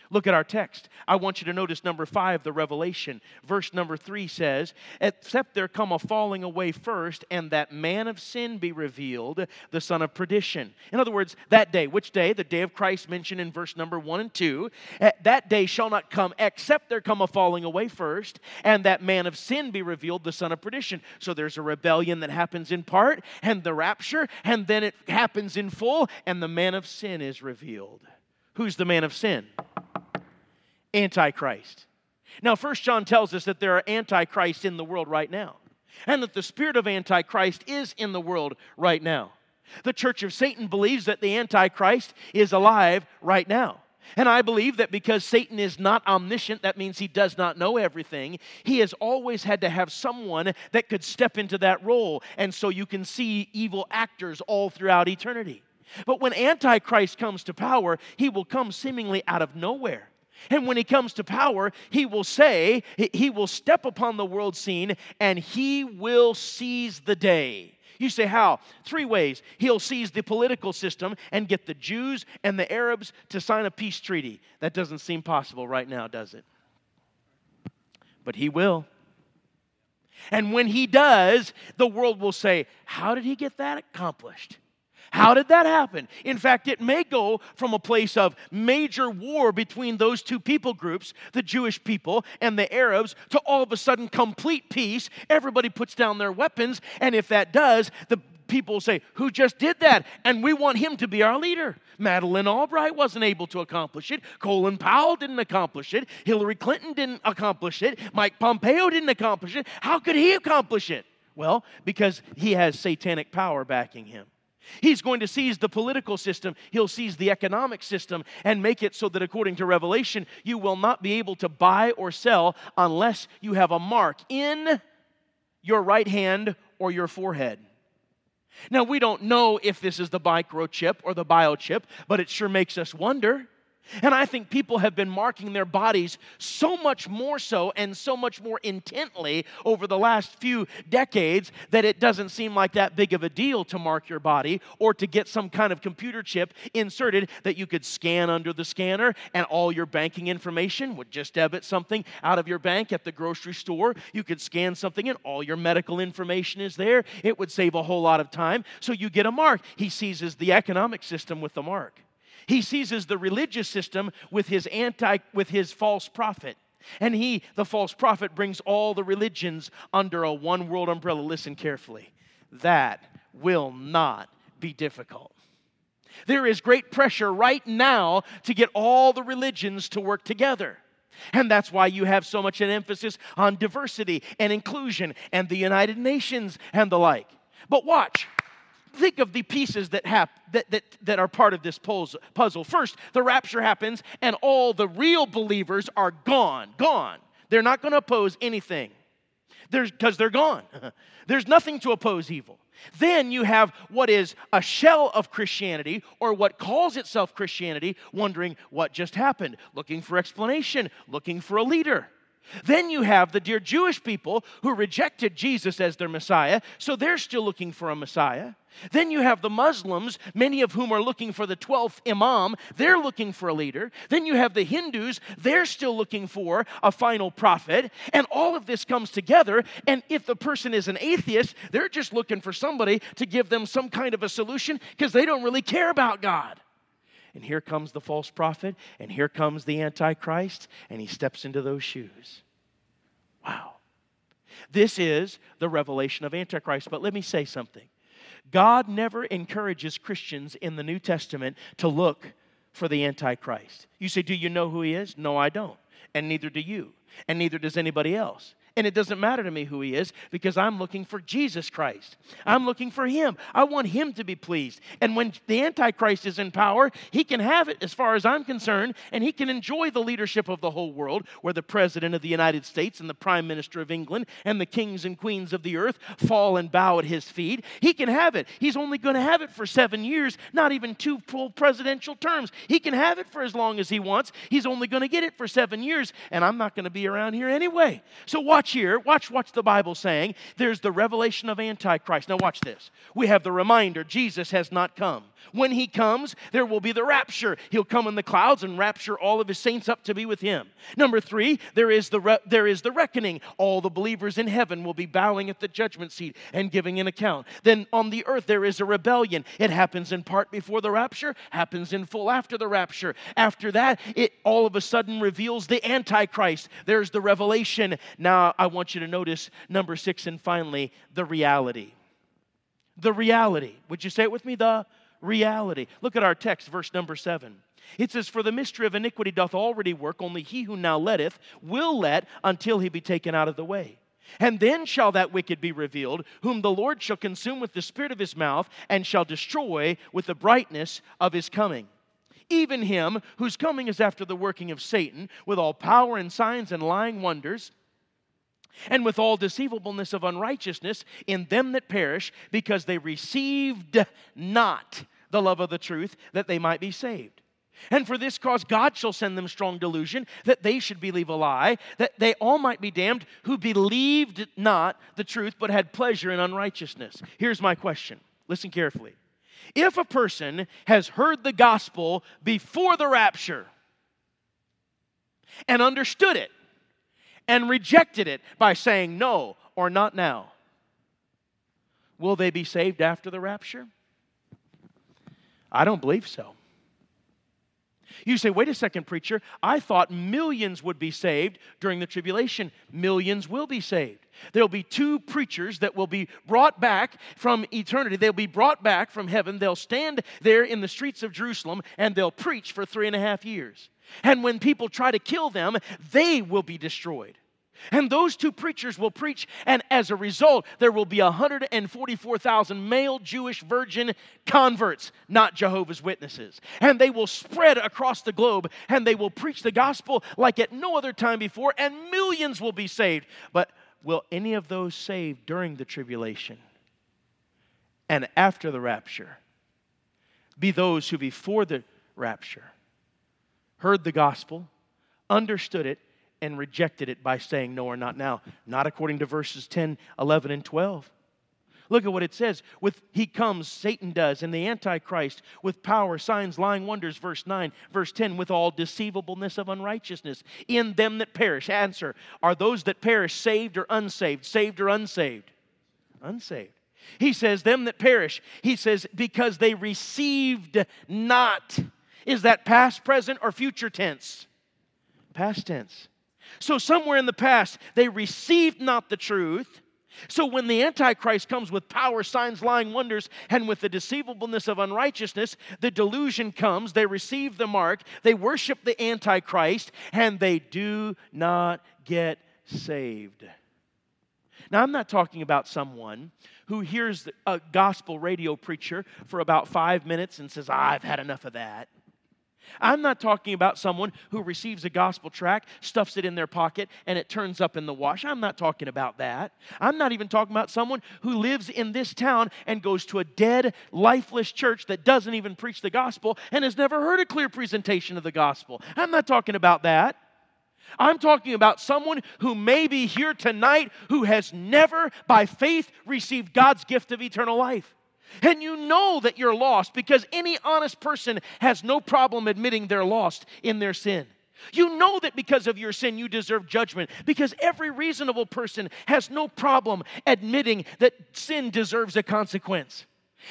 Look at our text. I want you to notice number five, the revelation. Verse number three says, Except there come a falling away first, and that man of sin be revealed, the son of perdition. In other words, that day, which day? The day of Christ mentioned in verse number one and two. Eh, that day shall not come except there come a falling away first, and that man of sin be revealed, the son of perdition. So there's a rebellion that happens in part, and the rapture, and then it happens in full, and the man of sin is revealed. Who's the man of sin? Antichrist. Now, First John tells us that there are antichrists in the world right now, and that the spirit of Antichrist is in the world right now. The church of Satan believes that the Antichrist is alive right now. And I believe that because Satan is not omniscient, that means he does not know everything. He has always had to have someone that could step into that role. And so you can see evil actors all throughout eternity. But when Antichrist comes to power, he will come seemingly out of nowhere. And when he comes to power, he will say, he will step upon the world scene and he will seize the day. You say, how? Three ways. He'll seize the political system and get the Jews and the Arabs to sign a peace treaty. That doesn't seem possible right now, does it? But he will. And when he does, the world will say, How did he get that accomplished? How did that happen? In fact, it may go from a place of major war between those two people groups, the Jewish people and the Arabs, to all of a sudden complete peace. Everybody puts down their weapons, and if that does, the people say, Who just did that? And we want him to be our leader. Madeleine Albright wasn't able to accomplish it. Colin Powell didn't accomplish it. Hillary Clinton didn't accomplish it. Mike Pompeo didn't accomplish it. How could he accomplish it? Well, because he has satanic power backing him. He's going to seize the political system, he'll seize the economic system, and make it so that, according to Revelation, you will not be able to buy or sell unless you have a mark in your right hand or your forehead. Now, we don't know if this is the microchip or the biochip, but it sure makes us wonder. And I think people have been marking their bodies so much more so and so much more intently over the last few decades that it doesn't seem like that big of a deal to mark your body or to get some kind of computer chip inserted that you could scan under the scanner and all your banking information would just debit something out of your bank at the grocery store. You could scan something and all your medical information is there. It would save a whole lot of time. So you get a mark. He seizes the economic system with the mark. He seizes the religious system with his anti with his false prophet. And he, the false prophet, brings all the religions under a one world umbrella. Listen carefully. That will not be difficult. There is great pressure right now to get all the religions to work together. And that's why you have so much an emphasis on diversity and inclusion and the United Nations and the like. But watch, think of the pieces that, hap- that, that, that are part of this puzzle. First, the rapture happens, and all the real believers are gone. Gone. They're not going to oppose anything because they're gone. There's nothing to oppose evil. Then you have what is a shell of Christianity or what calls itself Christianity, wondering what just happened, looking for explanation, looking for a leader. Then you have the dear Jewish people who rejected Jesus as their Messiah, so they're still looking for a Messiah. Then you have the Muslims, many of whom are looking for the 12th Imam. They're looking for a leader. Then you have the Hindus, they're still looking for a final prophet. And all of this comes together. And if the person is an atheist, they're just looking for somebody to give them some kind of a solution because they don't really care about God. And here comes the false prophet, and here comes the Antichrist, and he steps into those shoes. Wow. This is the revelation of Antichrist. But let me say something God never encourages Christians in the New Testament to look for the Antichrist. You say, Do you know who he is? No, I don't. And neither do you. And neither does anybody else. And it doesn't matter to me who he is because I'm looking for Jesus Christ. I'm looking for him. I want him to be pleased. And when the Antichrist is in power, he can have it as far as I'm concerned, and he can enjoy the leadership of the whole world, where the President of the United States and the Prime Minister of England and the kings and queens of the earth fall and bow at his feet. He can have it. He's only going to have it for seven years, not even two full presidential terms. He can have it for as long as he wants. He's only going to get it for seven years, and I'm not going to be around here anyway. So watch watch here, watch what's the Bible saying. There's the revelation of Antichrist. Now, watch this. We have the reminder Jesus has not come. When he comes, there will be the rapture. He'll come in the clouds and rapture all of his saints up to be with him. Number three, there is the, re- there is the reckoning. All the believers in heaven will be bowing at the judgment seat and giving an account. Then on the earth, there is a rebellion. It happens in part before the rapture, happens in full after the rapture. After that, it all of a sudden reveals the Antichrist. There's the revelation. Now, I want you to notice number six, and finally, the reality. The reality. Would you say it with me? The reality. Look at our text, verse number seven. It says, For the mystery of iniquity doth already work, only he who now letteth will let until he be taken out of the way. And then shall that wicked be revealed, whom the Lord shall consume with the spirit of his mouth, and shall destroy with the brightness of his coming. Even him whose coming is after the working of Satan, with all power and signs and lying wonders and with all deceivableness of unrighteousness in them that perish, because they received not the love of the truth that they might be saved. And for this cause, God shall send them strong delusion, that they should believe a lie, that they all might be damned who believed not the truth, but had pleasure in unrighteousness. Here's my question listen carefully. If a person has heard the gospel before the rapture and understood it and rejected it by saying no or not now, will they be saved after the rapture? I don't believe so. You say, wait a second, preacher. I thought millions would be saved during the tribulation. Millions will be saved. There'll be two preachers that will be brought back from eternity. They'll be brought back from heaven. They'll stand there in the streets of Jerusalem and they'll preach for three and a half years. And when people try to kill them, they will be destroyed. And those two preachers will preach, and as a result, there will be 144,000 male Jewish virgin converts, not Jehovah's Witnesses. And they will spread across the globe, and they will preach the gospel like at no other time before, and millions will be saved. But will any of those saved during the tribulation and after the rapture be those who before the rapture heard the gospel, understood it, and rejected it by saying no or not now. Not according to verses 10, 11, and 12. Look at what it says. With he comes, Satan does, and the Antichrist with power, signs, lying wonders, verse 9, verse 10, with all deceivableness of unrighteousness in them that perish. Answer Are those that perish saved or unsaved? Saved or unsaved? Unsaved. He says, Them that perish, he says, because they received not. Is that past, present, or future tense? Past tense. So, somewhere in the past, they received not the truth. So, when the Antichrist comes with power, signs, lying wonders, and with the deceivableness of unrighteousness, the delusion comes. They receive the mark, they worship the Antichrist, and they do not get saved. Now, I'm not talking about someone who hears a gospel radio preacher for about five minutes and says, I've had enough of that. I'm not talking about someone who receives a gospel tract, stuffs it in their pocket, and it turns up in the wash. I'm not talking about that. I'm not even talking about someone who lives in this town and goes to a dead, lifeless church that doesn't even preach the gospel and has never heard a clear presentation of the gospel. I'm not talking about that. I'm talking about someone who may be here tonight who has never, by faith, received God's gift of eternal life. And you know that you're lost because any honest person has no problem admitting they're lost in their sin. You know that because of your sin you deserve judgment because every reasonable person has no problem admitting that sin deserves a consequence.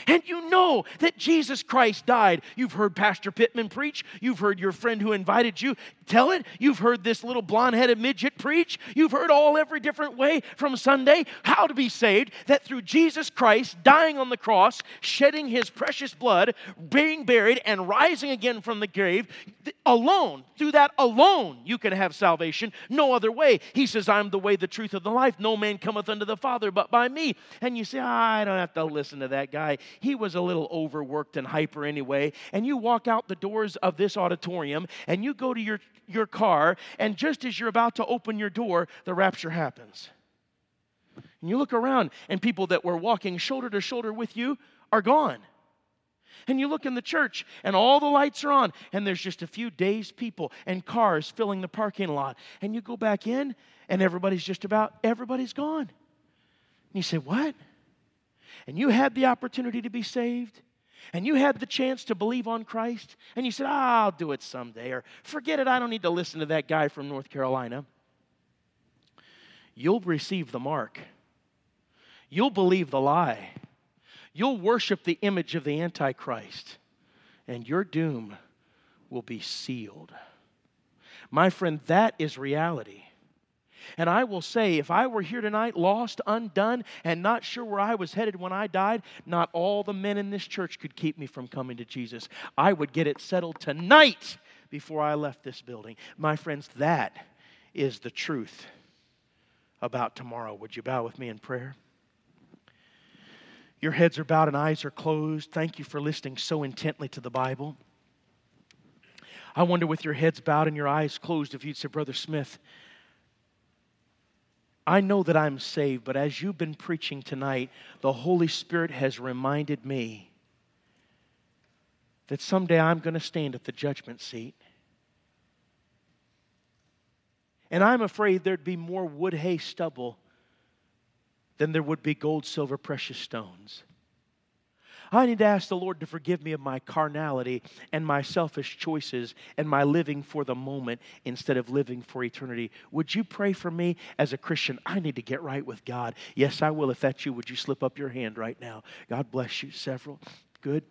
And you know that Jesus Christ died. You've heard Pastor Pittman preach. You've heard your friend who invited you tell it. You've heard this little blonde headed midget preach. You've heard all every different way from Sunday how to be saved. That through Jesus Christ dying on the cross, shedding his precious blood, being buried, and rising again from the grave, alone, through that alone, you can have salvation. No other way. He says, I'm the way, the truth, of the life. No man cometh unto the Father but by me. And you say, oh, I don't have to listen to that guy he was a little overworked and hyper anyway. And you walk out the doors of this auditorium and you go to your, your car, and just as you're about to open your door, the rapture happens. And you look around, and people that were walking shoulder to shoulder with you are gone. And you look in the church, and all the lights are on, and there's just a few dazed people and cars filling the parking lot. And you go back in, and everybody's just about, everybody's gone. And you say, What? and you had the opportunity to be saved, and you had the chance to believe on Christ, and you said, I'll do it someday, or forget it, I don't need to listen to that guy from North Carolina, you'll receive the mark. You'll believe the lie. You'll worship the image of the Antichrist, and your doom will be sealed. My friend, that is reality. And I will say, if I were here tonight, lost, undone, and not sure where I was headed when I died, not all the men in this church could keep me from coming to Jesus. I would get it settled tonight before I left this building. My friends, that is the truth about tomorrow. Would you bow with me in prayer? Your heads are bowed and eyes are closed. Thank you for listening so intently to the Bible. I wonder, with your heads bowed and your eyes closed, if you'd say, Brother Smith, I know that I'm saved, but as you've been preaching tonight, the Holy Spirit has reminded me that someday I'm going to stand at the judgment seat. And I'm afraid there'd be more wood, hay, stubble than there would be gold, silver, precious stones. I need to ask the Lord to forgive me of my carnality and my selfish choices and my living for the moment instead of living for eternity. Would you pray for me as a Christian? I need to get right with God. Yes, I will. If that's you, would you slip up your hand right now? God bless you. Several. Good.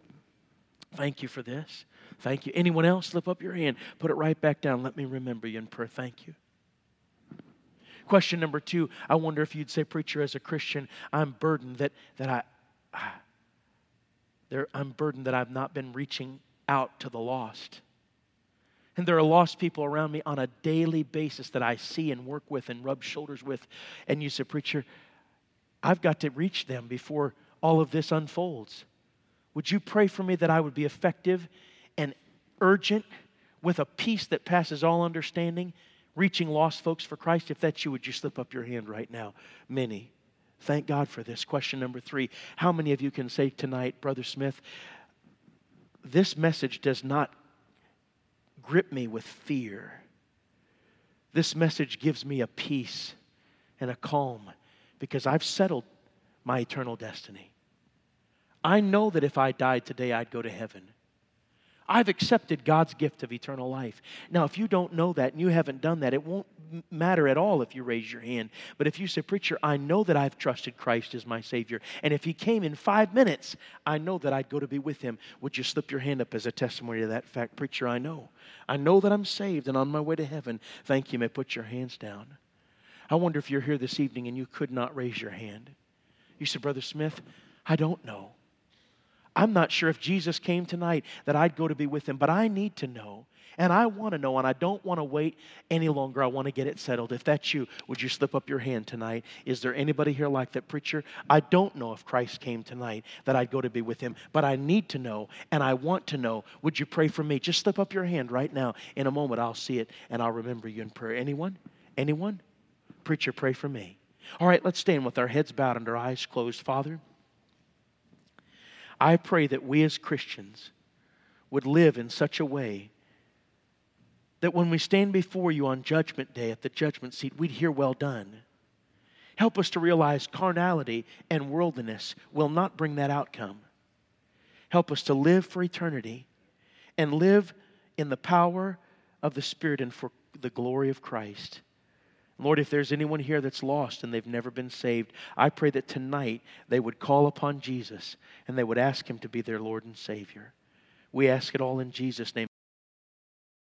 Thank you for this. Thank you. Anyone else? Slip up your hand. Put it right back down. Let me remember you in prayer. Thank you. Question number two I wonder if you'd say, Preacher, as a Christian, I'm burdened that, that I, I there, I'm burdened that I've not been reaching out to the lost. And there are lost people around me on a daily basis that I see and work with and rub shoulders with. And you say, Preacher, I've got to reach them before all of this unfolds. Would you pray for me that I would be effective and urgent with a peace that passes all understanding, reaching lost folks for Christ? If that's you, would you slip up your hand right now? Many. Thank God for this. Question number three How many of you can say tonight, Brother Smith, this message does not grip me with fear? This message gives me a peace and a calm because I've settled my eternal destiny. I know that if I died today, I'd go to heaven. I've accepted God's gift of eternal life. Now, if you don't know that and you haven't done that, it won't matter at all if you raise your hand. But if you say, Preacher, I know that I've trusted Christ as my Savior, and if He came in five minutes, I know that I'd go to be with Him, would you slip your hand up as a testimony to that fact? Preacher, I know. I know that I'm saved and on my way to heaven. Thank you. May put your hands down. I wonder if you're here this evening and you could not raise your hand. You said, Brother Smith, I don't know. I'm not sure if Jesus came tonight that I'd go to be with him, but I need to know. And I want to know, and I don't want to wait any longer. I want to get it settled. If that's you, would you slip up your hand tonight? Is there anybody here like that preacher? I don't know if Christ came tonight that I'd go to be with him, but I need to know, and I want to know. Would you pray for me? Just slip up your hand right now. In a moment, I'll see it, and I'll remember you in prayer. Anyone? Anyone? Preacher, pray for me. All right, let's stand with our heads bowed and our eyes closed. Father, I pray that we as Christians would live in such a way that when we stand before you on Judgment Day at the judgment seat, we'd hear, Well done. Help us to realize carnality and worldliness will not bring that outcome. Help us to live for eternity and live in the power of the Spirit and for the glory of Christ. Lord, if there's anyone here that's lost and they've never been saved, I pray that tonight they would call upon Jesus and they would ask Him to be their Lord and Savior. We ask it all in Jesus' name.